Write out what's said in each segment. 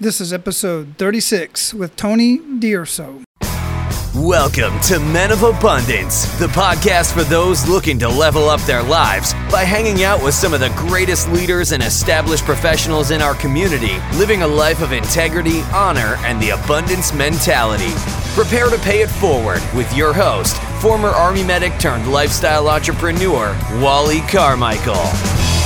This is episode 36 with Tony D'Urso. Welcome to Men of Abundance, the podcast for those looking to level up their lives by hanging out with some of the greatest leaders and established professionals in our community, living a life of integrity, honor, and the abundance mentality. Prepare to pay it forward with your host, former Army medic turned lifestyle entrepreneur, Wally Carmichael.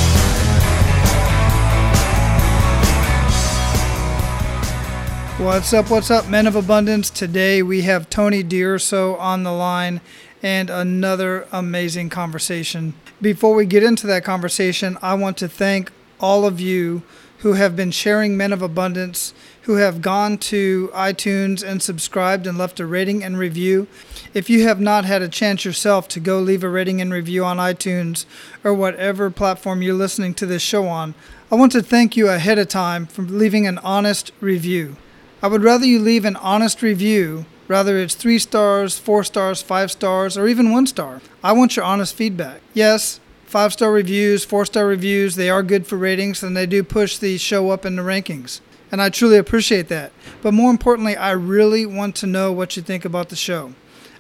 What's up? What's up, men of abundance? Today we have Tony D'Urso on the line and another amazing conversation. Before we get into that conversation, I want to thank all of you who have been sharing Men of Abundance, who have gone to iTunes and subscribed and left a rating and review. If you have not had a chance yourself to go leave a rating and review on iTunes or whatever platform you're listening to this show on, I want to thank you ahead of time for leaving an honest review. I would rather you leave an honest review, rather it's three stars, four stars, five stars, or even one star. I want your honest feedback. Yes, five star reviews, four star reviews, they are good for ratings and they do push the show up in the rankings. And I truly appreciate that. But more importantly, I really want to know what you think about the show.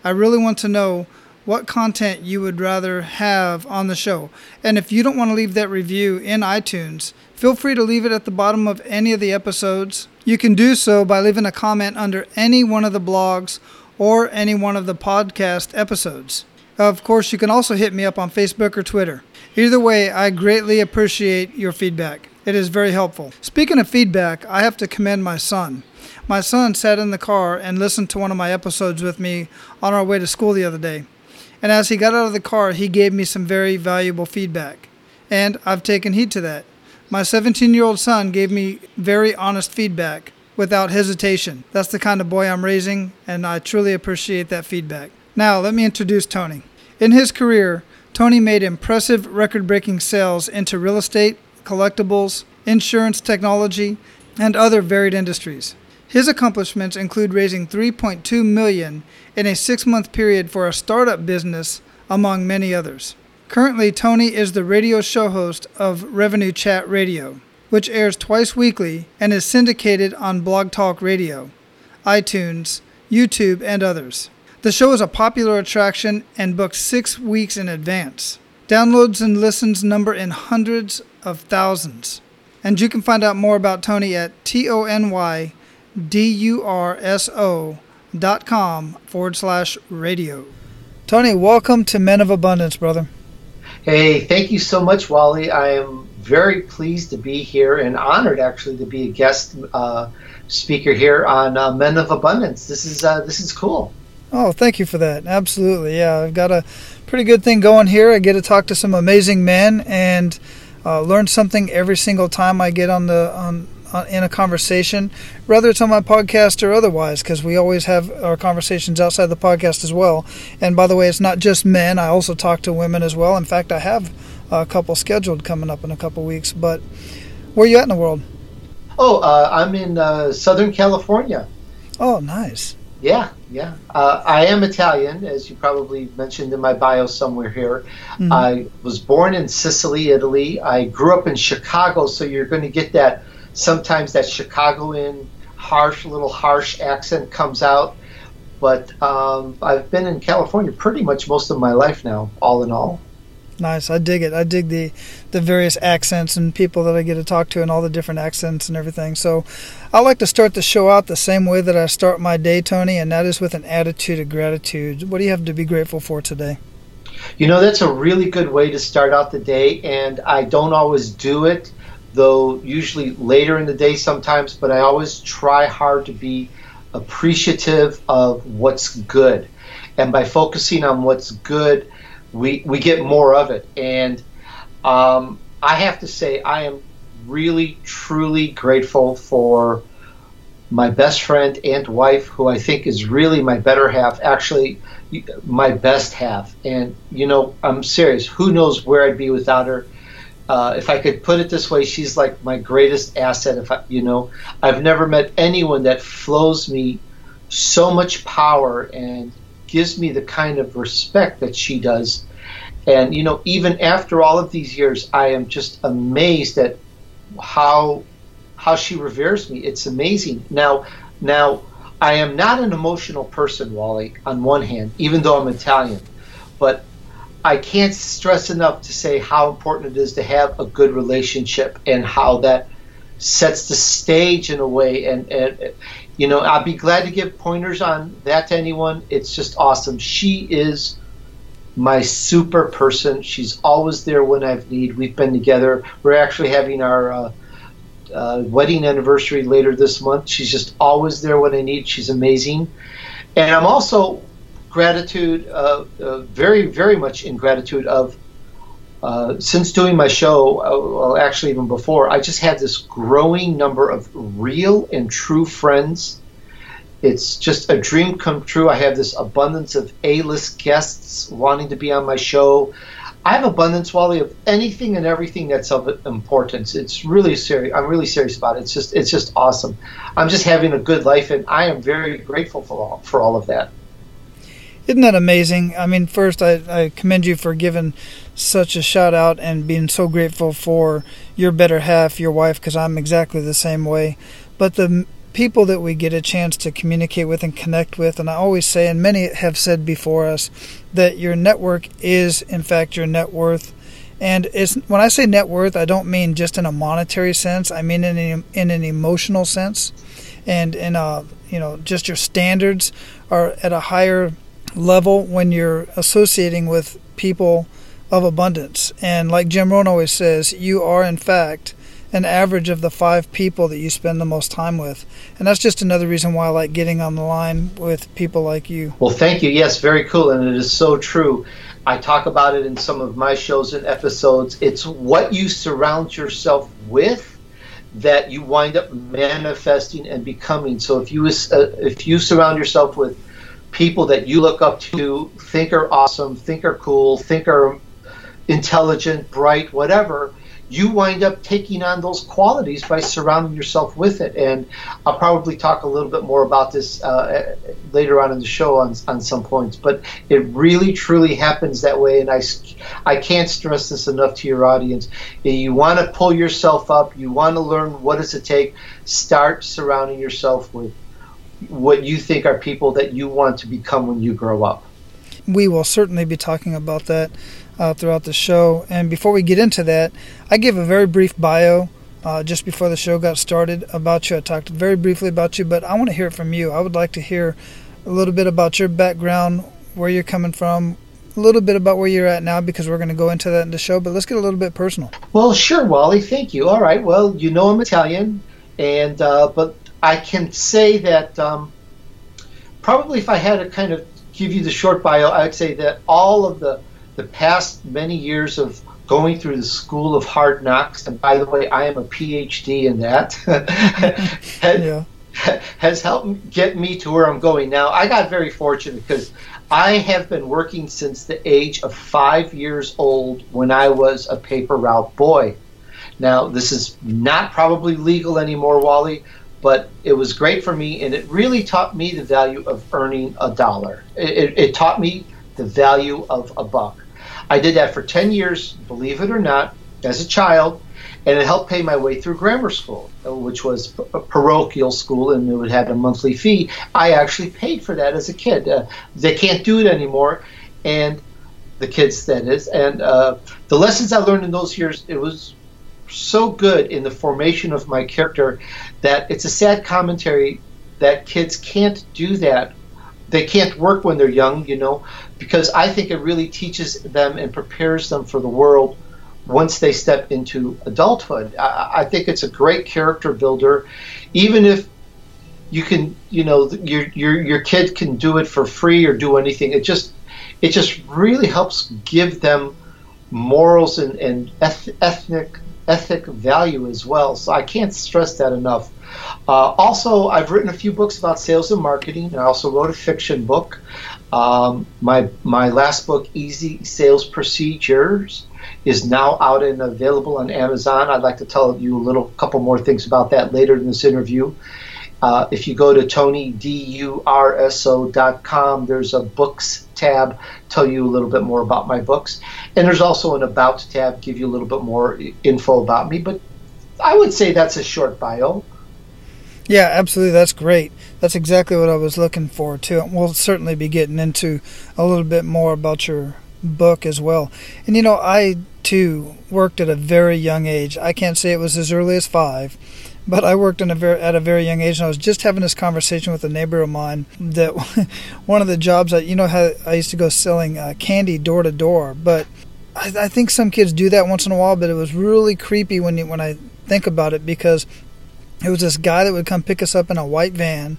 I really want to know what content you would rather have on the show. And if you don't want to leave that review in iTunes, feel free to leave it at the bottom of any of the episodes. You can do so by leaving a comment under any one of the blogs or any one of the podcast episodes. Of course, you can also hit me up on Facebook or Twitter. Either way, I greatly appreciate your feedback. It is very helpful. Speaking of feedback, I have to commend my son. My son sat in the car and listened to one of my episodes with me on our way to school the other day. And as he got out of the car, he gave me some very valuable feedback. And I've taken heed to that. My 17 year old son gave me very honest feedback without hesitation. That's the kind of boy I'm raising, and I truly appreciate that feedback. Now, let me introduce Tony. In his career, Tony made impressive record breaking sales into real estate, collectibles, insurance technology, and other varied industries. His accomplishments include raising 3.2 million in a 6-month period for a startup business among many others. Currently, Tony is the radio show host of Revenue Chat Radio, which airs twice weekly and is syndicated on Blog Talk Radio, iTunes, YouTube, and others. The show is a popular attraction and booked 6 weeks in advance. Downloads and listens number in hundreds of thousands. And you can find out more about Tony at T O N Y D-U-R-S-O dot com forward slash radio. Tony, welcome to Men of Abundance, brother. Hey, thank you so much, Wally. I am very pleased to be here and honored actually to be a guest uh, speaker here on uh, Men of Abundance. This is uh, this is cool. Oh, thank you for that. Absolutely, yeah. I've got a pretty good thing going here. I get to talk to some amazing men and uh, learn something every single time I get on the on in a conversation, whether it's on my podcast or otherwise, because we always have our conversations outside the podcast as well. And by the way, it's not just men, I also talk to women as well. In fact, I have a couple scheduled coming up in a couple weeks. But where are you at in the world? Oh, uh, I'm in uh, Southern California. Oh, nice. Yeah, yeah. Uh, I am Italian, as you probably mentioned in my bio somewhere here. Mm-hmm. I was born in Sicily, Italy. I grew up in Chicago, so you're going to get that sometimes that Chicagoan harsh, little harsh accent comes out. But um, I've been in California pretty much most of my life now, all in all. Nice. I dig it. I dig the the various accents and people that I get to talk to and all the different accents and everything. So I like to start the show out the same way that I start my day, Tony, and that is with an attitude of gratitude. What do you have to be grateful for today? You know, that's a really good way to start out the day, and I don't always do it though usually later in the day sometimes, but I always try hard to be appreciative of what's good. And by focusing on what's good, we, we get more of it. And um, I have to say, I am really, truly grateful for my best friend and wife, who I think is really my better half, actually, my best half. And, you know, I'm serious. Who knows where I'd be without her? Uh, if I could put it this way, she's like my greatest asset. If I, you know, I've never met anyone that flows me so much power and gives me the kind of respect that she does. And you know, even after all of these years, I am just amazed at how how she reveres me. It's amazing. Now, now I am not an emotional person, Wally. On one hand, even though I'm Italian, but I can't stress enough to say how important it is to have a good relationship and how that sets the stage in a way. And, and you know, I'd be glad to give pointers on that to anyone. It's just awesome. She is my super person. She's always there when I've need. We've been together. We're actually having our uh, uh, wedding anniversary later this month. She's just always there when I need. She's amazing. And I'm also gratitude, uh, uh, very, very much in gratitude of uh, since doing my show, uh, well, actually even before, I just had this growing number of real and true friends. It's just a dream come true. I have this abundance of A-list guests wanting to be on my show. I have abundance, Wally, of anything and everything that's of importance. It's really serious. I'm really serious about it. It's just, it's just awesome. I'm just having a good life, and I am very grateful for all, for all of that. Isn't that amazing? I mean, first, I, I commend you for giving such a shout out and being so grateful for your better half, your wife, because I'm exactly the same way. But the people that we get a chance to communicate with and connect with, and I always say, and many have said before us, that your network is, in fact, your net worth. And it's, when I say net worth, I don't mean just in a monetary sense. I mean in an, in an emotional sense, and in a you know just your standards are at a higher level when you're associating with people of abundance. And like Jim Rohn always says, you are in fact an average of the five people that you spend the most time with. And that's just another reason why I like getting on the line with people like you. Well, thank you. Yes, very cool. And it is so true. I talk about it in some of my shows and episodes. It's what you surround yourself with that you wind up manifesting and becoming. So if you uh, if you surround yourself with people that you look up to, think are awesome, think are cool, think are intelligent, bright, whatever, you wind up taking on those qualities by surrounding yourself with it. And I'll probably talk a little bit more about this uh, later on in the show on, on some points. But it really, truly happens that way. And I, I can't stress this enough to your audience. You want to pull yourself up, you want to learn what does it take, start surrounding yourself with what you think are people that you want to become when you grow up. We will certainly be talking about that uh, throughout the show. And before we get into that, I gave a very brief bio uh, just before the show got started about you. I talked very briefly about you, but I want to hear it from you. I would like to hear a little bit about your background, where you're coming from, a little bit about where you're at now because we're going to go into that in the show, but let's get a little bit personal. Well, sure, Wally. Thank you. All right. Well, you know I'm Italian, and uh, but I can say that um, probably if I had to kind of give you the short bio, I'd say that all of the the past many years of going through the school of hard knocks, and by the way, I am a PhD in that, yeah. has helped get me to where I'm going now. I got very fortunate because I have been working since the age of five years old when I was a paper route boy. Now, this is not probably legal anymore, Wally, but it was great for me, and it really taught me the value of earning a dollar. It, it, taught me the value of a buck. I did that for 10 years, believe it or not, as a child, and it helped pay my way through grammar school, which was a parochial school, and it would have a monthly fee. I actually paid for that as a kid. Uh, they can't do it anymore, and the kids that is, and uh, the lessons I learned in those years, it was so good in the formation of my character that it's a sad commentary that kids can't do that. They can't work when they're young, you know, because I think it really teaches them and prepares them for the world once they step into adulthood. I, I think it's a great character builder, even if you can, you know, your your your kid can do it for free or do anything. It just it just really helps give them morals and, and eth- ethnic ethic value as well. So I can't stress that enough. Uh, also, I've written a few books about sales and marketing. I also wrote a fiction book. Um, my my last book, Easy Sales Procedures, is now out and available on Amazon. I'd like to tell you a little couple more things about that later in this interview. Uh, if you go to tonydurso.com, there's a books tab, tell you a little bit more about my books. And there's also an about tab, give you a little bit more info about me. But I would say that's a short bio. Yeah, absolutely. That's great. That's exactly what I was looking for too. We'll certainly be getting into a little bit more about your book as well. And you know, I too worked at a very young age. I can't say it was as early as five, but I worked a very, at a very young age. And I was just having this conversation with a neighbor of mine that one of the jobs that you know how I used to go selling uh, candy door to door, but I, I think some kids do that once in a while. But it was really creepy when you when I think about it because it was this guy that would come pick us up in a white van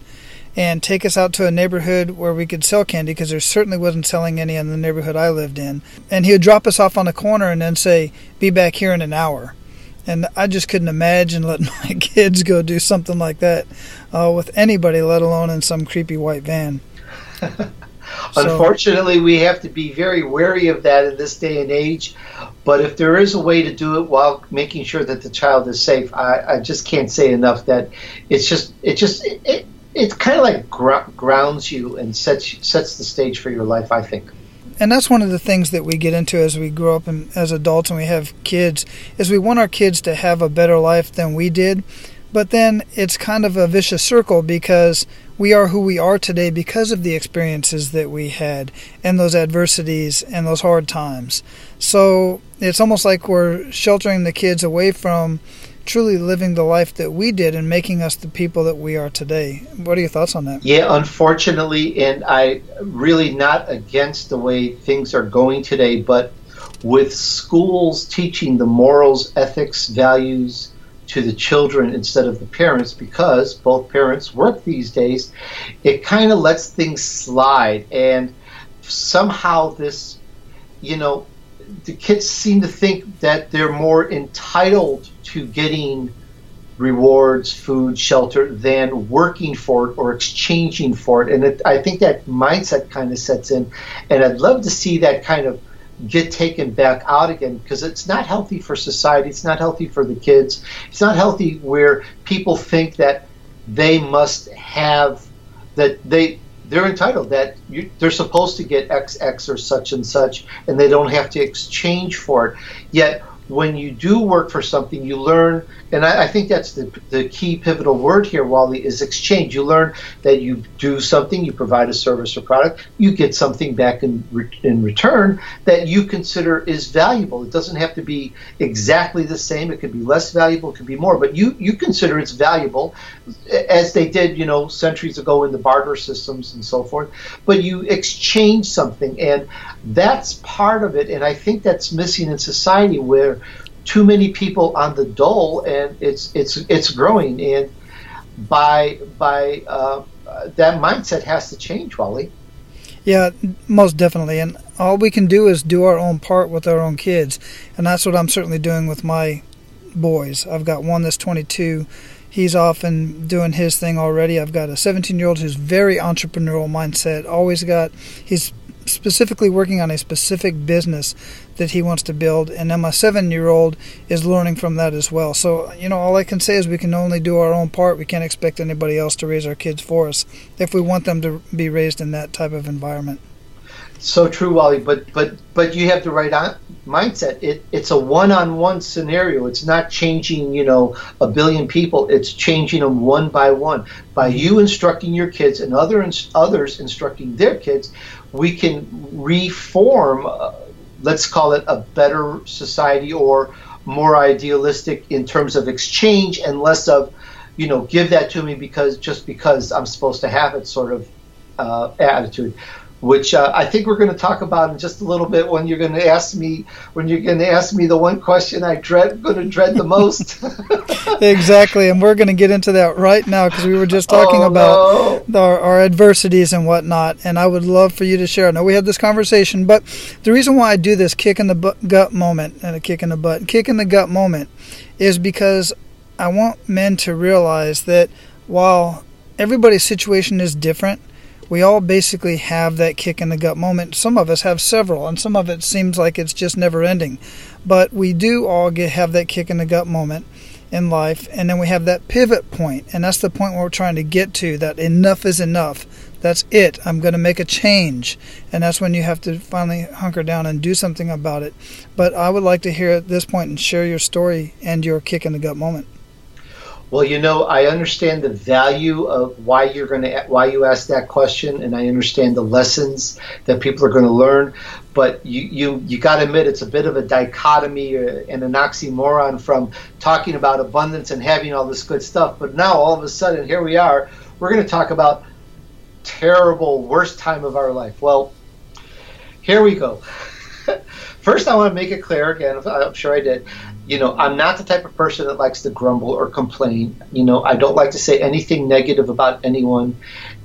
and take us out to a neighborhood where we could sell candy because there certainly wasn't selling any in the neighborhood I lived in. And he would drop us off on the corner and then say, Be back here in an hour. And I just couldn't imagine letting my kids go do something like that uh, with anybody, let alone in some creepy white van. Unfortunately, we have to be very wary of that in this day and age. But if there is a way to do it while making sure that the child is safe, I, I just can't say enough that it's just it just it, it, it kind of like gr- grounds you and sets sets the stage for your life. I think. And that's one of the things that we get into as we grow up and as adults and we have kids is we want our kids to have a better life than we did. But then it's kind of a vicious circle because we are who we are today because of the experiences that we had and those adversities and those hard times. So it's almost like we're sheltering the kids away from truly living the life that we did and making us the people that we are today. What are your thoughts on that? Yeah, unfortunately, and I really not against the way things are going today, but with schools teaching the morals, ethics, values to the children instead of the parents because both parents work these days, it kind of lets things slide. And somehow this, you know, the kids seem to think that they're more entitled to getting rewards, food, shelter than working for it or exchanging for it. And it, I think that mindset kind of sets in. And I'd love to see that kind of get taken back out again because it's not healthy for society. It's not healthy for the kids. It's not healthy where people think that they must have that they they're entitled that you, they're supposed to get XX or such and such, and they don't have to exchange for it. Yet when you do work for something, you learn, and I, I, think that's the, the key pivotal word here, Wally, is exchange. You learn that you do something, you provide a service or product, you get something back in, in return that you consider is valuable. It doesn't have to be exactly the same. It could be less valuable, it could be more, but you, you consider it's valuable, as they did, you know, centuries ago in the barter systems and so forth. But you exchange something, and that's part of it. And I think that's missing in society where too many people on the dole, and it's it's it's growing. And by by uh, that mindset has to change, Wally. Yeah, most definitely. And all we can do is do our own part with our own kids, and that's what I'm certainly doing with my boys. I've got one that's 22. He's off and doing his thing already. I've got a 17 year old who's very entrepreneurial mindset. Always got he's specifically working on a specific business that he wants to build, and then my seven year old is learning from that as well. So, you know, all I can say is we can only do our own part. We can't expect anybody else to raise our kids for us if we want them to be raised in that type of environment. So true, Wally. But but but you have the right on, mindset. It it's a one-on-one scenario. It's not changing, you know, a billion people. It's changing them one by one. By you instructing your kids and other others instructing their kids, we can reform. Uh, Let's call it a better society or more idealistic in terms of exchange and less of, you know, give that to me because just because I'm supposed to have it sort of uh, attitude which uh, I think we're going to talk about in just a little bit when you're going to ask me when you're going to ask me the one question I dread going to dread the most. exactly, and we're going to get into that right now because we were just talking oh, about no. our, our, adversities and whatnot, and I would love for you to share. I know we had this conversation, but the reason why I do this kick in the butt, gut moment and a kick in the butt, kick in the gut moment, is because I want men to realize that while everybody's situation is different we all basically have that kick in the gut moment. Some of us have several, and some of it seems like it's just never ending. But we do all get have that kick in the gut moment in life, and then we have that pivot point, and that's the point where we're trying to get to. That enough is enough. That's it. I'm going to make a change, and that's when you have to finally hunker down and do something about it. But I would like to hear at this point and share your story and your kick in the gut moment. Well, you know, I understand the value of why you're going to why you asked that question, and I understand the lessons that people are going to learn. But you you you got to admit it's a bit of a dichotomy uh, and an oxymoron from talking about abundance and having all this good stuff. But now all of a sudden, here we are. We're going to talk about terrible worst time of our life. Well, here we go. First, I want to make it clear again. I'm sure I did you know, I'm not the type of person that likes to grumble or complain. You know, I don't like to say anything negative about anyone.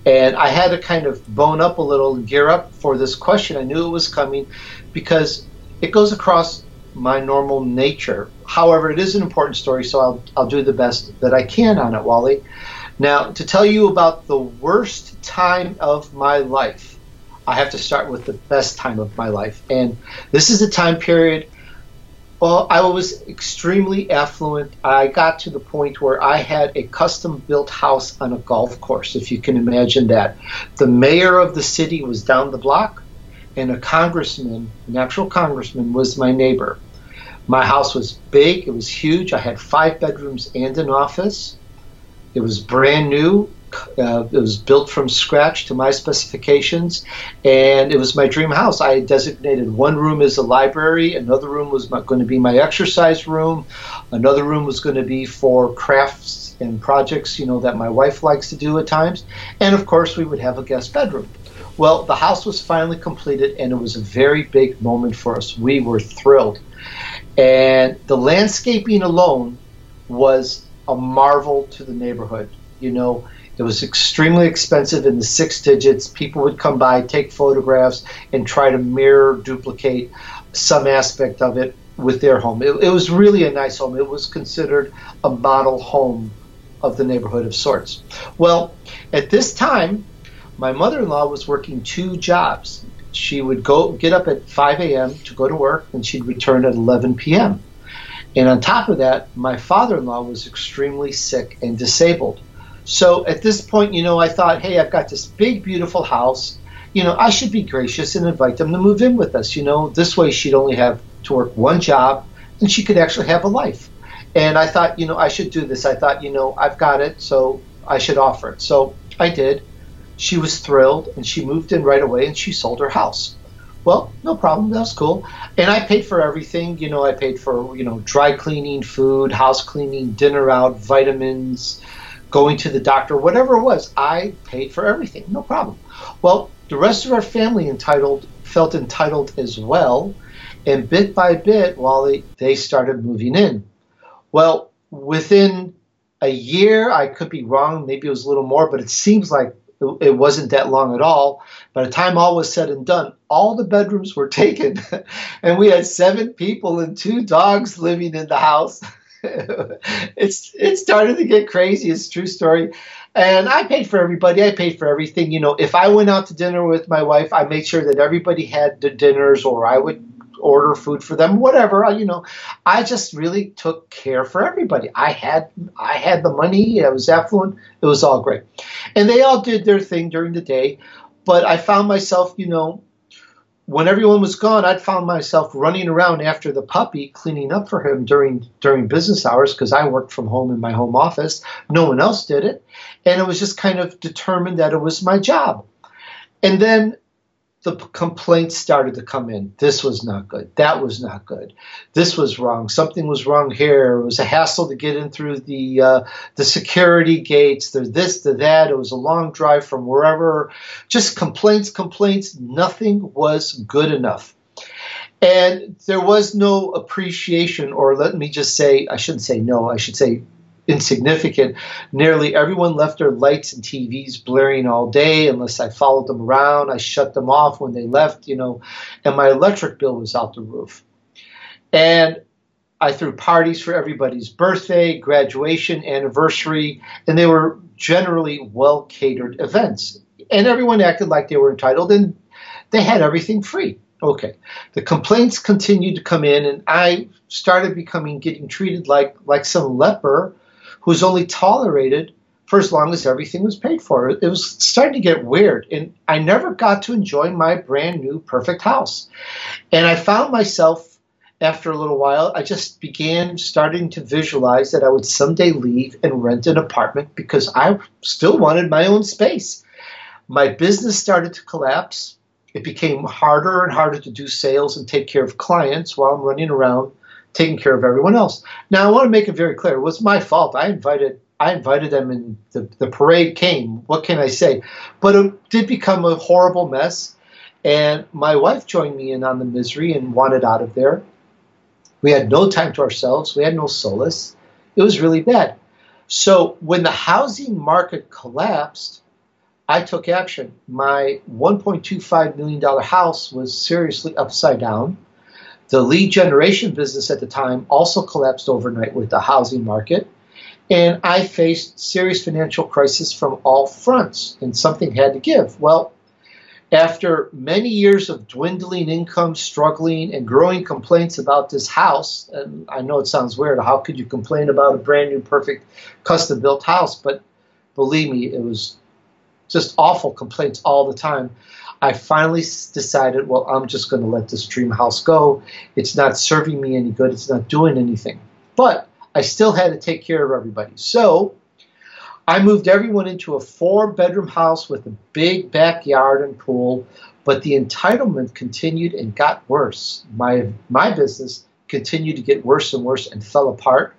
And I had to kind of bone up a little gear up for this question. I knew it was coming because it goes across my normal nature. However, it is an important story, so I'll, I'll do the best that I can on it, Wally. Now, to tell you about the worst time of my life, I have to start with the best time of my life. And this is a time period well, I was extremely affluent. I got to the point where I had a custom built house on a golf course, if you can imagine that. The mayor of the city was down the block, and a congressman, an actual congressman, was my neighbor. My house was big, it was huge. I had five bedrooms and an office. It was brand new. Uh, it was built from scratch to my specifications, and it was my dream house. I designated one room as a library, another room was my, going to be my exercise room, another room was going to be for crafts and projects, you know, that my wife likes to do at times, and of course, we would have a guest bedroom. Well, the house was finally completed, and it was a very big moment for us. We were thrilled, and the landscaping alone was a marvel to the neighborhood. You know, it was extremely expensive in the six digits. People would come by, take photographs, and try to mirror, duplicate some aspect of it with their home. It, it was really a nice home. It was considered a model home of the neighborhood of sorts. Well, at this time, my mother in law was working two jobs. She would go get up at 5 a.m. to go to work, and she'd return at 11 p.m. And on top of that, my father in law was extremely sick and disabled. So at this point, you know, I thought, hey, I've got this big, beautiful house. You know, I should be gracious and invite them to move in with us. You know, this way she'd only have to work one job and she could actually have a life. And I thought, you know, I should do this. I thought, you know, I've got it, so I should offer it. So I did. She was thrilled and she moved in right away and she sold her house. Well, no problem. That was cool. And I paid for everything. You know, I paid for, you know, dry cleaning, food, house cleaning, dinner out, vitamins, going to the doctor, whatever it was, I paid for everything, no problem. Well, the rest of our family entitled felt entitled as well, and bit by bit, while they, they started moving in. Well, within a year, I could be wrong, maybe it was a little more, but it seems like it wasn't that long at all. By the time all was said and done, all the bedrooms were taken, and we had seven people and two dogs living in the house. it's it started to get crazy. It's true story. And I paid for everybody. I paid for everything. You know, if I went out to dinner with my wife, I made sure that everybody had the dinners, or I would order food for them, whatever. You know, I just really took care for everybody. I had I had the money. I was affluent. It was all great, and they all did their thing during the day. But I found myself, you know, when everyone was gone, I'd found myself running around after the puppy, cleaning up for him during during business hours because I worked from home in my home office. No one else did it, and it was just kind of determined that it was my job. And then the complaints started to come in. This was not good. That was not good. This was wrong. Something was wrong here. It was a hassle to get in through the uh, the security gates. The this, the that. It was a long drive from wherever. Just complaints, complaints. Nothing was good enough. And there was no appreciation, or let me just say, I shouldn't say no, I should say insignificant. Nearly everyone left their lights and TVs blaring all day unless I followed them around. I shut them off when they left, you know, and my electric bill was out the roof. And I threw parties for everybody's birthday, graduation, anniversary, and they were generally well catered events. And everyone acted like they were entitled and they had everything free. Okay. The complaints continued to come in and I started becoming getting treated like like some leper who was only tolerated for as long as everything was paid for. It was starting to get weird, and I never got to enjoy my brand new perfect house. And I found myself after a little while, I just began starting to visualize that I would someday leave and rent an apartment because I still wanted my own space. My business started to collapse. It became harder and harder to do sales and take care of clients while I'm running around taking care of everyone else. Now, I want to make it very clear: it was my fault. I invited I invited them, and the, the parade came. What can I say? But it did become a horrible mess. And my wife joined me in on the misery and wanted out of there. We had no time to ourselves. We had no solace. It was really bad. So when the housing market collapsed, I took action. My $1.25 million house was seriously upside down. The lead generation business at the time also collapsed overnight with the housing market. And I faced serious financial crisis from all fronts, and something had to give. Well, after many years of dwindling income, struggling, and growing complaints about this house, and I know it sounds weird, how could you complain about a brand new, perfect, custom built house? But believe me, it was just awful complaints all the time. I finally decided, well, I'm just going to let this dream house go. It's not serving me any good, it's not doing anything. But I still had to take care of everybody. So I moved everyone into a four bedroom house with a big backyard and pool, but the entitlement continued and got worse. My, my business continued to get worse and worse and fell apart.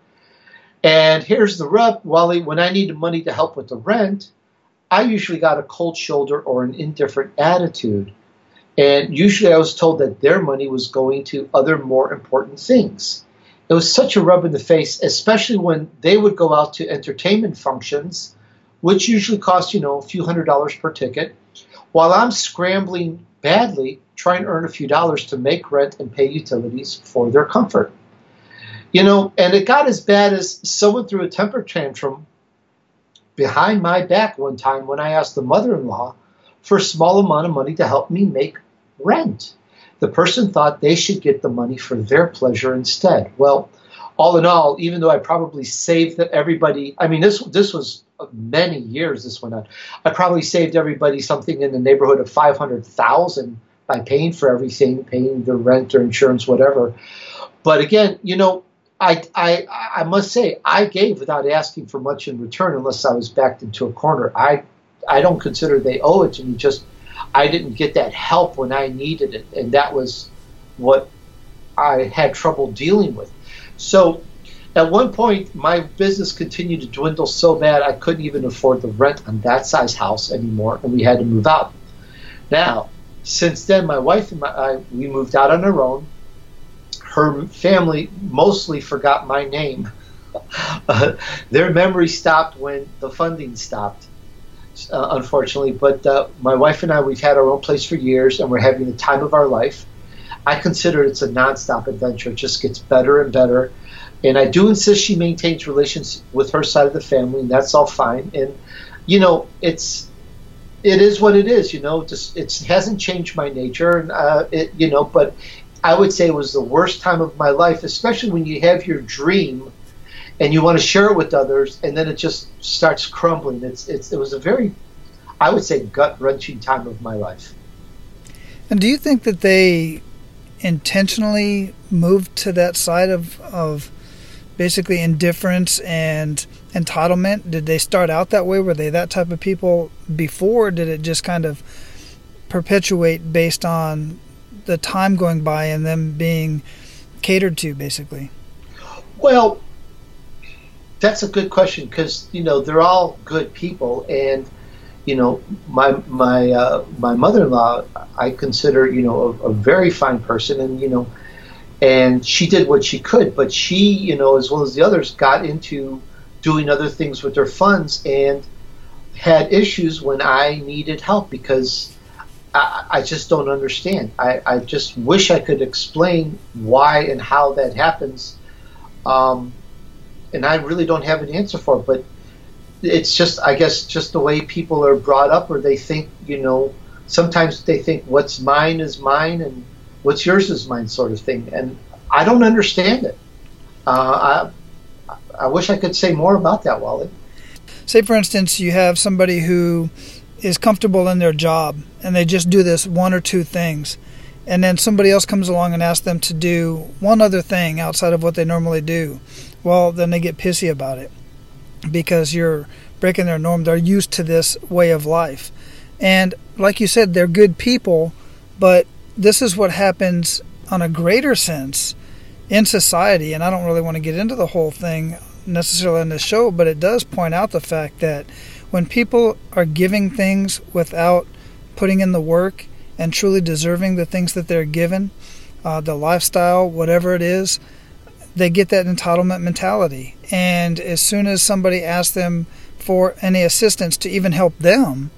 And here's the rub, Wally, when I needed money to help with the rent, I usually got a cold shoulder or an indifferent attitude. And usually I was told that their money was going to other more important things it was such a rub in the face, especially when they would go out to entertainment functions, which usually cost, you know, a few hundred dollars per ticket, while I'm scrambling badly trying to earn a few dollars to make rent and pay utilities for their comfort. You know, and it got as bad as someone threw a temper tantrum behind my back one time when I asked the mother in law for a small amount of money to help me make rent the person thought they should get the money for their pleasure instead. Well, all in all, even though I probably saved everybody, I mean, this this was many years. This went on. I probably saved everybody something in the neighborhood of five hundred thousand by paying for everything, paying the rent or insurance, whatever. But again, you know, I, I, I must say I gave without asking for much in return, unless I was backed into a corner. I, I don't consider they owe it to me. Just I didn't get that help when I needed it, and that was what I had trouble dealing with. So at one point, my business continued to dwindle so bad I couldn't even afford the rent on that size house anymore, and we had to move out. Now, since then, my wife and I, we moved out on our own. Her family mostly forgot my name. uh, their memory stopped when the funding stopped uh, unfortunately. But uh, my wife and I, we've had our own place for years, and we're having the time of our life. I consider it's a nonstop adventure. It just gets better and better. And I do insist she maintains relations with her side of the family, and that's all fine. And you know, it's it is what it is. You know, just it hasn't changed my nature, and uh, it you know, but I would say it was the worst time of my life, especially when you have your dream and you want to share it with others, and then it just starts crumbling. It's, it's it was a very, I would say, gut wrenching time of my life. And do you think that they intentionally moved to that side of of basically indifference and entitlement? Did they start out that way? Were they that type of people before? did it just kind of perpetuate based on the time going by and them being catered to, basically? Well, that's a good question because you know they're all good people, and you know my my uh, my mother-in-law I consider you know a, a, very fine person, and you know, and she did what she could, but she you know as well as the others got into doing other things with their funds and had issues when I needed help because I, I just don't understand. I, I just wish I could explain why and how that happens. Um, and I really don't have an answer for it. But it's just, I guess, just the way people are brought up, or they think, you know, sometimes they think what's mine is mine and what's yours is mine, sort of thing. And I don't understand it. Uh, I, I wish I could say more about that, Wally. Say, for instance, you have somebody who is comfortable in their job and they just do this one or two things and then somebody else comes along and asks them to do one other thing outside of what they normally do, well, then they get pissy about it because you're breaking their norm. They're used to this way of life. And like you said, they're good people, but this is what happens on a greater sense in society. And I don't really want to get into the whole thing necessarily in this show, but it does point out the fact that when people are giving things without putting in the work and truly deserving the things that they're given, uh, the lifestyle, whatever it is, they get that entitlement mentality. And as soon as somebody asks them for any assistance to even help them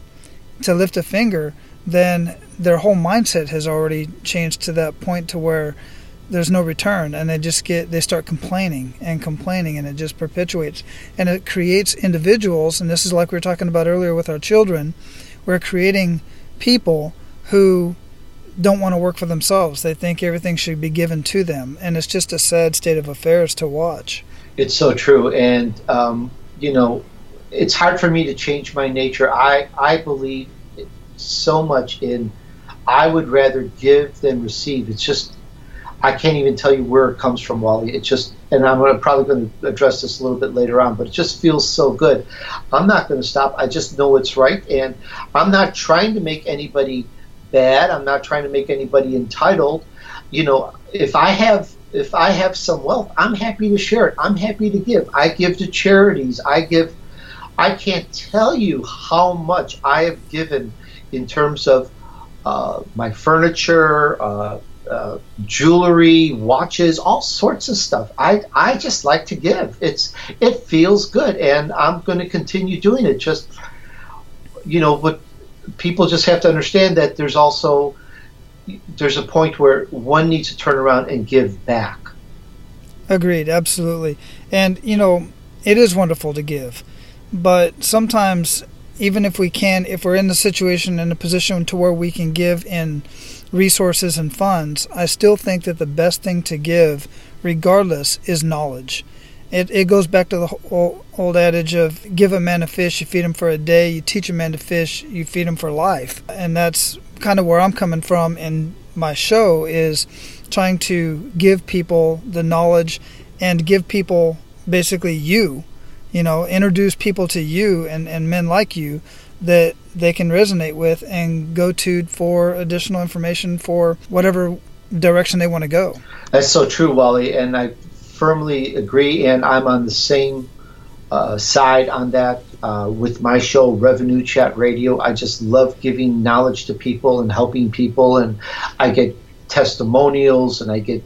to lift a finger, then their whole mindset has already changed to that point to where there's no return and they just get they start complaining and complaining and it just perpetuates and it creates individuals and this is like we were talking about earlier with our children we're creating people who don't want to work for themselves. They think everything should be given to them and it's just a sad state of affairs to watch. It's so true and um, you know it's hard for me to change my nature. I i believe so much in i would rather give than receive. It's just I can't even tell you where it comes from, Wally. It just, and I'm gonna, probably going to address this a little bit later on, but it just feels so good. I'm not going to stop. I just know it's right, and I'm not trying to make anybody bad. I'm not trying to make anybody entitled. You know, if I have if I have some wealth, I'm happy to share it. I'm happy to give. I give to charities. I give. I can't tell you how much I have given in terms of uh, my furniture, uh, uh, jewelry, watches, all sorts of stuff. I I just like to give. It's it feels good, and I'm going to continue doing it. Just you know, but people just have to understand that there's also there's a point where one needs to turn around and give back. Agreed, absolutely. And you know, it is wonderful to give, but sometimes even if we can, if we're in the situation in a position to where we can give in resources and funds, I still think that the best thing to give, regardless, is knowledge. It, it goes back to the old, old adage of give a man a fish, you feed him for a day, you teach a man to fish, you feed him for life. And that's kind of where I'm coming from in my show is trying to give people the knowledge and give people basically you, you know, introduce people to you and, and men like you that they can resonate with and go to for additional information for whatever direction they want to go. That's so true, Wally, and I firmly agree, and I'm on the same uh, side on that uh, with my show, Revenue Chat Radio. I just love giving knowledge to people and helping people, and I get testimonials and I get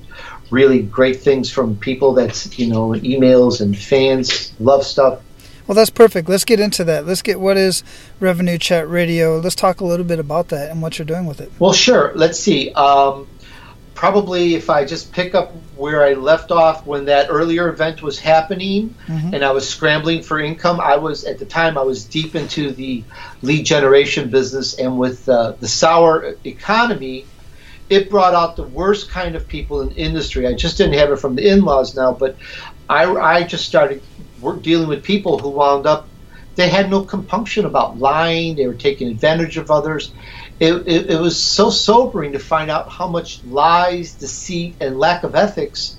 really great things from people that's you know emails and fans love stuff well, that's perfect. Let's get into that. Let's get what is Revenue Chat Radio. Let's talk a little bit about that and what you're doing with it. Well, sure. Let's see. Um, probably if I just pick up where I left off when that earlier event was happening mm-hmm. and I was scrambling for income, I was at the time I was deep into the lead generation business, and with uh, the sour economy, it brought out the worst kind of people in industry. I just didn't have it from the in-laws now, but I, I just started we're dealing with people who wound up they had no compunction about lying they were taking advantage of others. It, it, it, was so sobering to find out how much lies deceit and lack of ethics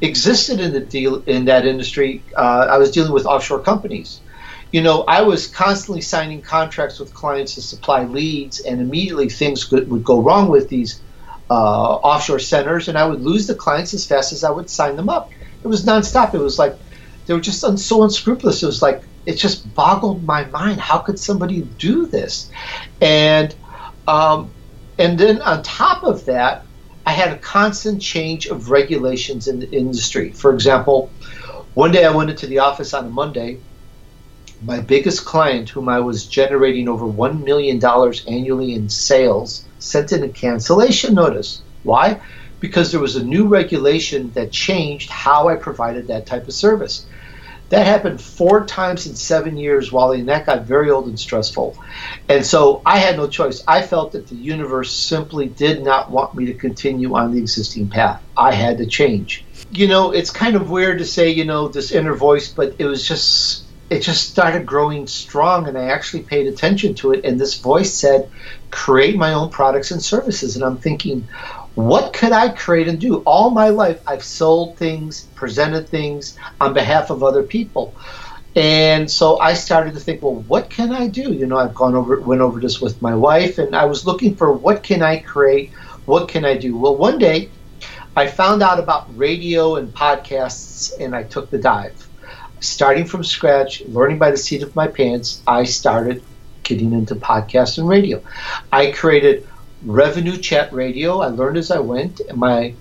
existed in the deal in that industry. Uh, i was dealing with offshore companies. You know i was constantly signing contracts with clients to supply leads and immediately things could, would go wrong with these uh, offshore centers and i would lose the clients as fast as i would sign them up. It was nonstop. It was like they were just so unscrupulous. It was like it just boggled my mind. How could somebody do this? And um, and then on top of that, I had a constant change of regulations in the industry. For example, one day I went into the office on a Monday. My biggest client, whom I was generating over $1 million annually in sales, sent in a cancellation notice. Why? Because there was a new regulation that changed how I provided that type of service. That happened four times in seven years, Wally, and that got very old and stressful. And so I had no choice. I felt that the universe simply did not want me to continue on the existing path. I had to change. You know, it's kind of weird to say, you know, this inner voice, but it was just it just started growing strong and I actually paid attention to it and this voice said create my own products and services and I'm thinking what could I create and do? All my life, I've sold things, presented things on behalf of other people. And so I started to think, well, what can I do? You know, I've gone over, went over this with my wife, and I was looking for what can I create? What can I do? Well, one day I found out about radio and podcasts, and I took the dive. Starting from scratch, learning by the seat of my pants, I started getting into podcast and radio. I created revenue chat radio. I learned as I went. My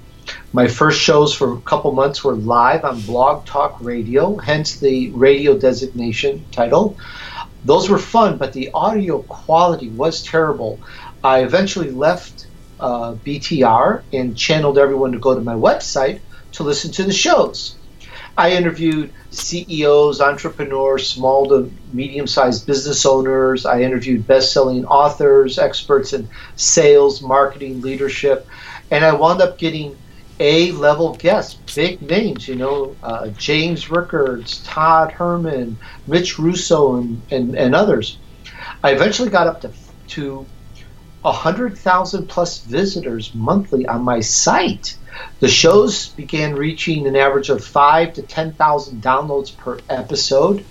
my first shows for a couple months were live on Blog Talk Radio, hence the radio designation title. Those were fun, but the audio quality was terrible. I eventually left uh, BTR and channeled everyone to go to my website to listen to the shows. I interviewed CEOs, entrepreneurs, small to medium sized business owners. I interviewed best selling authors, experts in sales, marketing, leadership. And I wound up getting A level guests, big names, you know, uh, James Rickards, Todd Herman, Mitch Russo, and, and, and others. I eventually got up to, to 100,000 plus visitors monthly on my site. The shows began reaching an average of five to 10,000 downloads per episode.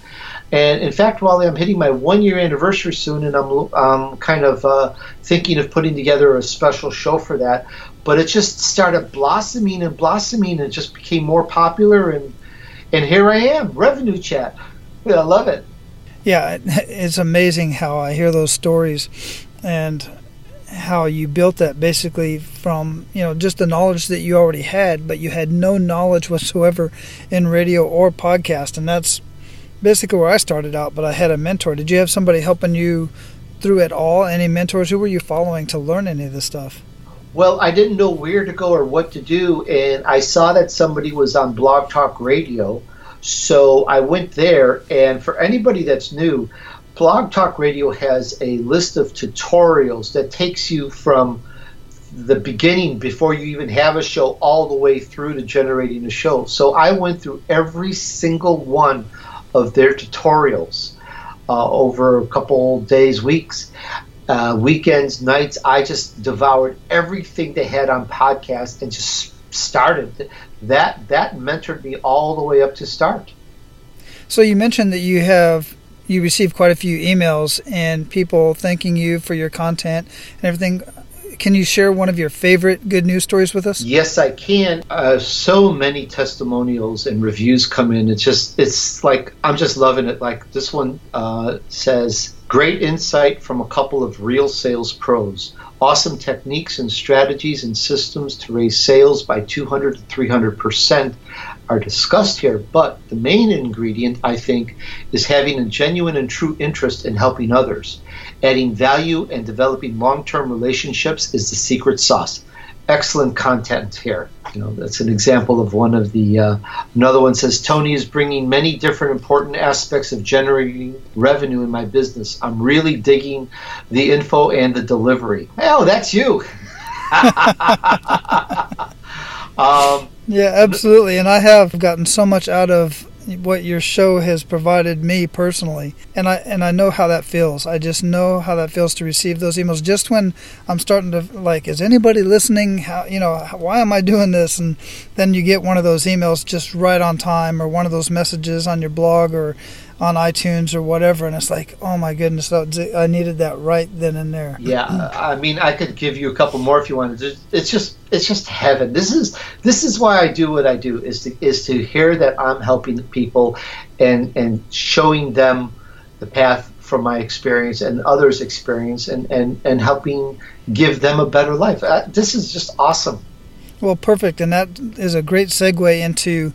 And in fact, while I'm hitting my one year anniversary soon, and I'm um, kind of uh, thinking of putting together a special show for that, but it just started blossoming and blossoming and just became more popular. And, and here I am, Revenue Chat. I love it. Yeah, it's amazing how I hear those stories. And how you built that basically from you know just the knowledge that you already had but you had no knowledge whatsoever in radio or podcast. And that's basically where I started out but I had a mentor. Did you have somebody helping you through it all? Any mentors? Who were you following to learn any of this stuff? Well I didn't know where to go or what to do and I saw that somebody was on blog talk radio. So I went there and for anybody that's new Blog Talk Radio has a list of tutorials that takes you from the beginning before you even have a show all the way through to generating a show. So I went through every single one of their tutorials uh, over a couple days, weeks, uh, weekends, nights. I just devoured everything they had on podcast and just started. That that mentored me all the way up to start. So you mentioned that you have you receive quite a few emails and people thanking you for your content and everything. Can you share one of your favorite good news stories with us? Yes, I can. Uh, so many testimonials and reviews come in. It's just, it's like, I'm just loving it. Like this one uh, says, great insight from a couple of real sales pros. Awesome techniques and strategies and systems to raise sales by 200 to 300 percent are discussed here, but the main ingredient, I think, is having a genuine and true interest in helping others. Adding value and developing long term relationships is the secret sauce. Excellent content here. You know, that's an example of one of the. Uh, another one says Tony is bringing many different important aspects of generating revenue in my business. I'm really digging the info and the delivery. Oh, that's you. um, yeah, absolutely. And I have gotten so much out of what your show has provided me personally and i and i know how that feels. I just know how that feels to receive those emails. Just when i'm starting to like is anybody listening? How you know why am i doing this? And then you get one of those emails just right on time or one of those messages on your blog or on iTunes or whatever, and it's like, oh my goodness, I needed that right then and there. Yeah, I mean, I could give you a couple more if you wanted. It's just, it's just heaven. This is, this is why I do what I do is to is to hear that I'm helping people, and and showing them the path from my experience and others' experience, and and and helping give them a better life. Uh, this is just awesome. Well, perfect, and that is a great segue into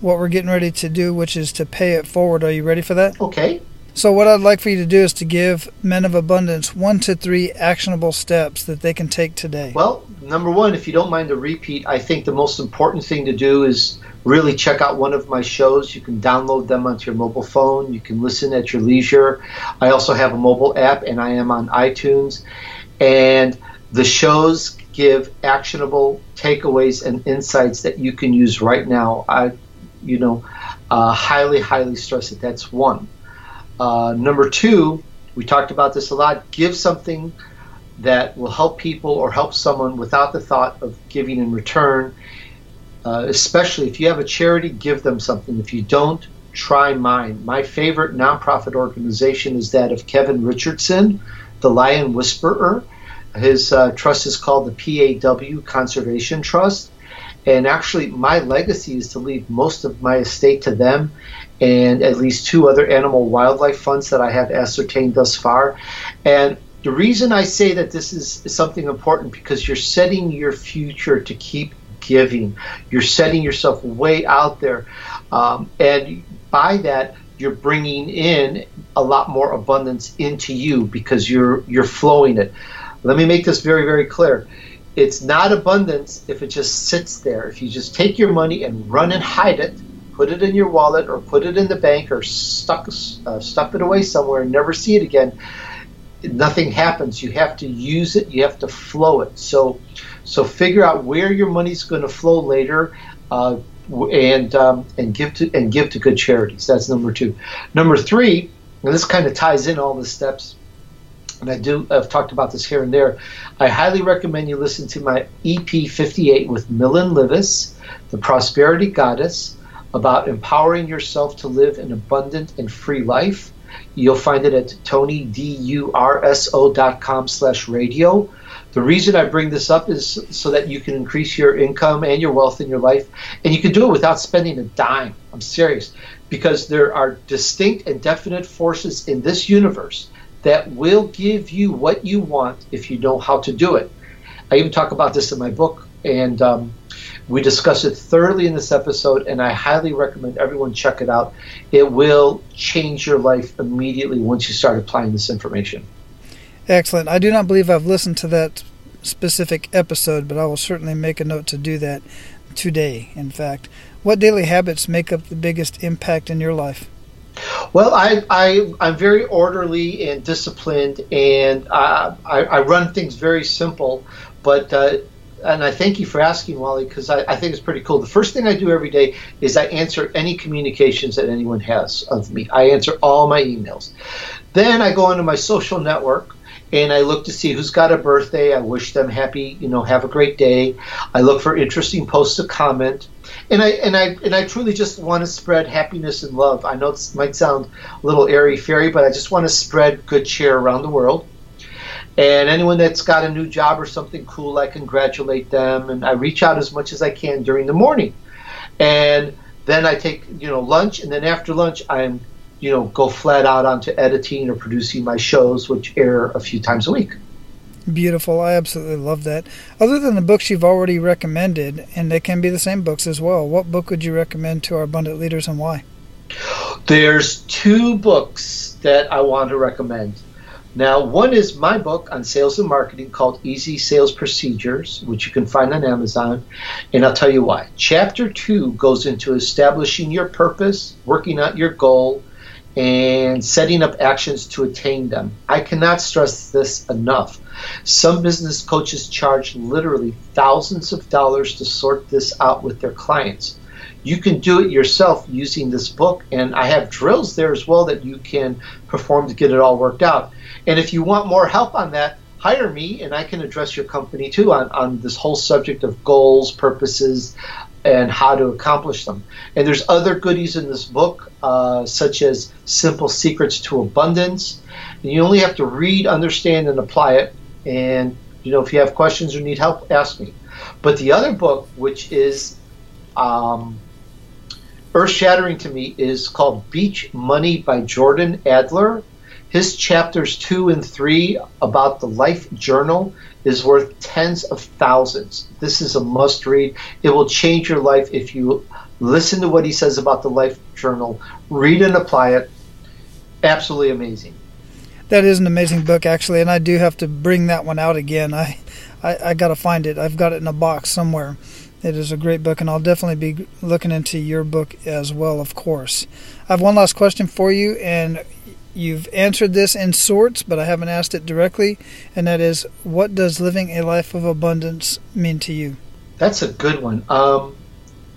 what we're getting ready to do, which is to pay it forward. Are you ready for that? Okay. So, what I'd like for you to do is to give men of abundance one to three actionable steps that they can take today. Well, number one, if you don't mind the repeat, I think the most important thing to do is really check out one of my shows. You can download them onto your mobile phone, you can listen at your leisure. I also have a mobile app, and I am on iTunes. And the shows give actionable takeaways and insights that you can use right now. I you know, uh, highly, highly stress it. That's one. Uh, number two, we talked about this a lot. Give something that will help people or help someone without the thought of giving in return. Uh, especially if you have a charity, give them something. If you don't, try mine. My favorite nonprofit organization is that of Kevin Richardson, the Lion Whisperer. His uh, trust is called the PAW Conservation Trust. And actually, my legacy is to leave most of my estate to them and at least two other animal wildlife funds that I have ascertained thus far. And the reason I say that this is, something important because you're setting your future to keep giving. You're setting yourself way out there. Um, and by that, you're bringing in a lot more abundance into you because you're you're flowing it. Let me make this very very clear. It's not abundance if it just sits there. If you just take your money and run and hide it, put it in your wallet or put it in the bank or stuck uh, stuff it away somewhere and never see it again, nothing happens. You have to use it. You have to flow it. So, so figure out where your money's going to flow later. Uh, and um, and give to and give to good charities. That's number two. Number three, and this kind of ties in all the steps. And I do I've talked about this here and there. I highly recommend you listen to my EP 58 with Millen Livis, the Prosperity Goddess, about empowering yourself to live an abundant and free life. You'll find it at tonydurso.com slash radio. The reason I bring this up is so that you can increase your income and your wealth in your life, and you can do it without spending a dime. I'm serious, because there are distinct and definite forces in this universe that will give you what you want if you know how to do it. I even talk about this in my book, and um, we discuss it thoroughly in this episode, and I highly recommend everyone check it out. It will change your life immediately once you start applying this information. Excellent. I do not believe I've listened to that specific episode, but I will certainly make a note to do that today, in fact. What daily habits make up the biggest impact in your life? Well, I, I, I'm very orderly and disciplined, and uh, I, I run things very simple. But uh, and I thank you for asking, Wally, because I, I, think it's pretty cool. The first thing I do every day is I answer any communications that anyone has of me. I answer all my emails. Then I go into my social network and I look to see who's got a birthday. I wish them happy, you know, have a great day. I look for interesting posts to comment, and I and I and I truly just want to spread happiness and love. I know it might sound a little airy fairy, but I just want to spread good cheer around the world. And anyone that's got a new job or something cool, I congratulate them, and I reach out as much as I can during the morning, and then I take you know lunch, and then after lunch I'm you know, go flat out onto editing or producing my shows, which air a few times a week. Beautiful. I absolutely love that. Other than the books you've already recommended, and they can be the same books as well, what book would you recommend to our abundant leaders and why? There's two books that I want to recommend. Now, one is my book on sales and marketing called Easy Sales Procedures, which you can find on Amazon. And I'll tell you why. Chapter two goes into establishing your purpose, working out your goal, and setting up actions to attain them. I cannot stress this enough. Some business coaches charge literally thousands of dollars to sort this out with their clients. You can do it yourself using this book, and I have drills there as well that you can perform to get it all worked out. And if you want more help on that, hire me and I can address your company too on, on this whole subject of goals, purposes, and how to accomplish them. And there's other goodies in this book, uh, such as Simple Secrets to Abundance. And you only have to read, understand, and apply it. And you know, if you have questions or need help, ask me. But the other book, which is um, earth shattering to me, is called Beach Money by Jordan Adler. His chapters two and three about the life journal is worth tens of thousands. This is a must read. It will change your life if you listen to what he says about the life journal, read and apply it. Absolutely amazing. That is an amazing book, actually, and I do have to bring that one out again. I, I, I got to find it. I've got it in a box somewhere. It is a great book, and I'll definitely be looking into your book as well, of course. I have one last question for you, and You've answered this in sorts, but I haven't asked it directly, and that is, what does living a life of abundance mean to you? That's a good one. Um,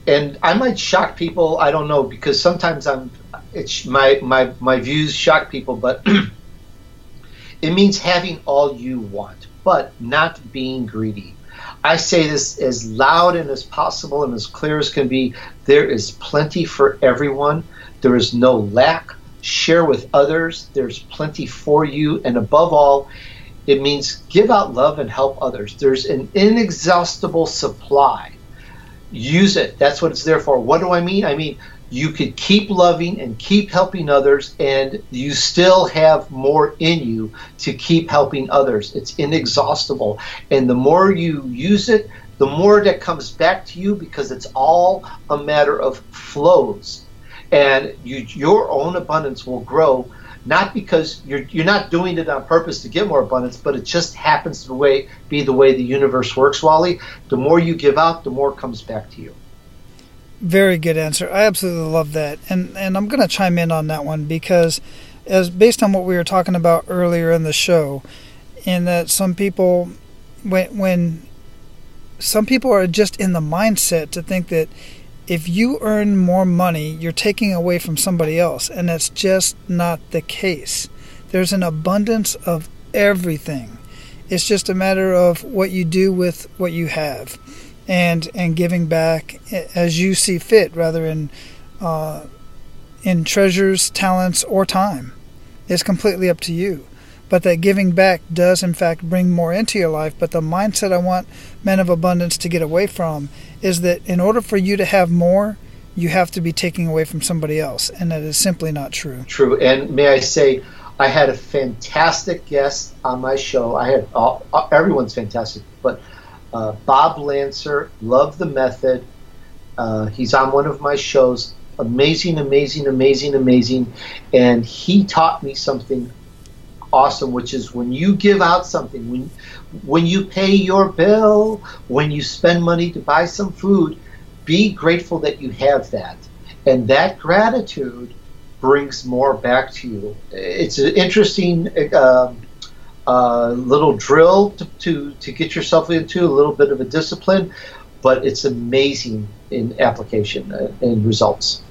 and I might shock people. I don't know because sometimes I'm. It's my my my views shock people, but It means having all you want, but not being greedy. I say this as loud and as possible and as clear as can be. There is plenty for everyone. There is no lack. Share with others. There's plenty for you. And above all, it means give out love and help others. There's an inexhaustible supply. Use it. That's what it's there for. What do I mean? I mean, you could keep loving and keep helping others, and you still have more in you to keep helping others. It's inexhaustible. And the more you use it, the more that comes back to you because it's all a matter of flows. And you, your own abundance will grow not because you're you're not doing it on purpose to get more abundance, but it just happens to the way be the way the universe works, Wally. The more you give out, the more comes back to you. Very good answer. I absolutely love that, and and I'm going to chime in on that one because, as based on what we were talking about earlier in the show, in that some people, when when some people are just in the mindset to think that if you earn more money, you're taking away from somebody else, and that's just not the case. There's an abundance of everything. It's just a matter of what you do with what you have and and giving back as you see fit, rather in uh, in treasures, talents, or time. It's completely up to you. But that giving back does, in fact, bring more into your life. But the mindset I want men of abundance to get away from is that in order for you to have more, you have to be taking away from somebody else. And that is simply not true. True. And may I say, I had a fantastic guest on my show. I had all, everyone's fantastic, but uh, Bob Lancer, love the method. Uh, he's on one of my shows. Amazing, amazing, amazing, amazing. And he taught me something awesome, which is when you give out something, when when you pay your bill, when you spend money to buy some food, be grateful that you have that. And that gratitude brings more back to you. It's an interesting uh, uh, little drill to, to, to get yourself into, a little bit of a discipline, but it's amazing in application uh, and results.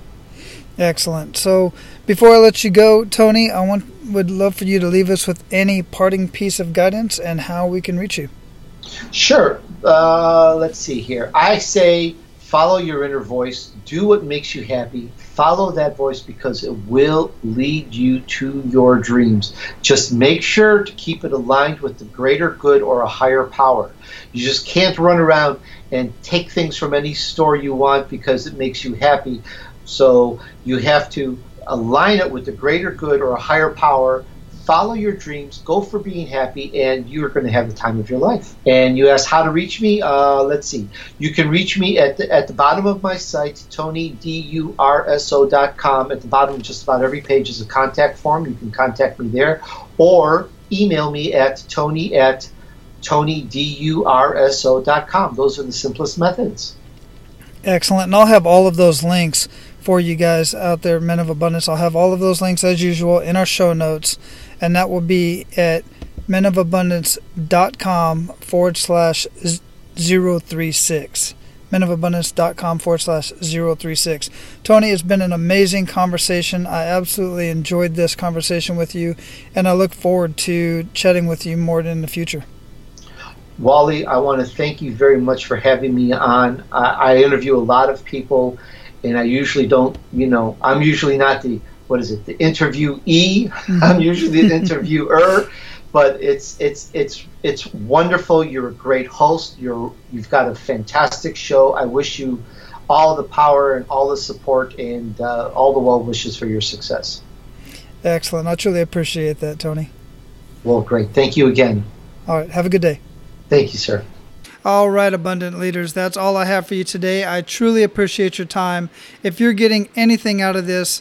Excellent. So before I let you go, Tony, I want would love for you to leave us with any parting piece of guidance and how we can reach you. Sure. Uh, let's see here. I say follow your inner voice. Do what makes you happy. Follow that voice because it will lead you to your dreams. Just make sure to keep it aligned with the greater good or a higher power. You just can't run around and take things from any store you want because it makes you happy. So you have to align it with the greater good or a higher power follow your dreams, go for being happy, and you're going to have the time of your life. And you ask how to reach me. Uh, let's see. You can reach me at the, at the bottom of my site, tonydurso.com. At the bottom of just about every page is a contact form. You can contact me there, or email me at tony at tonydurso.com. Those are the simplest methods. Excellent. And I'll have all of those links for you guys out there, Men of Abundance. I'll have all of those links as usual in our show notes and that will be at menofabundance.com forward slash 036 menofabundance.com forward slash 036. Tony, it's been an amazing conversation. I absolutely enjoyed this conversation with you, and I look forward to chatting with you more in the future. Wally, I want to thank you very much for having me on. I, I interview a lot of people, and I usually don't, you know, I'm usually not the what is it the interviewee? Mm-hmm. i'm usually the interviewer but it's it's it's it's wonderful. You're a great host. You're you've got a fantastic show. I wish you all the power and all the support and uh, all the well wishes for your success. Excellent. I truly appreciate that tony. Well great. Thank you again. All right. Have a good day. Thank you sir. All right, abundant leaders, that's all I have for you today. I truly appreciate your time. If you're getting anything out of this,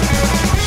Thank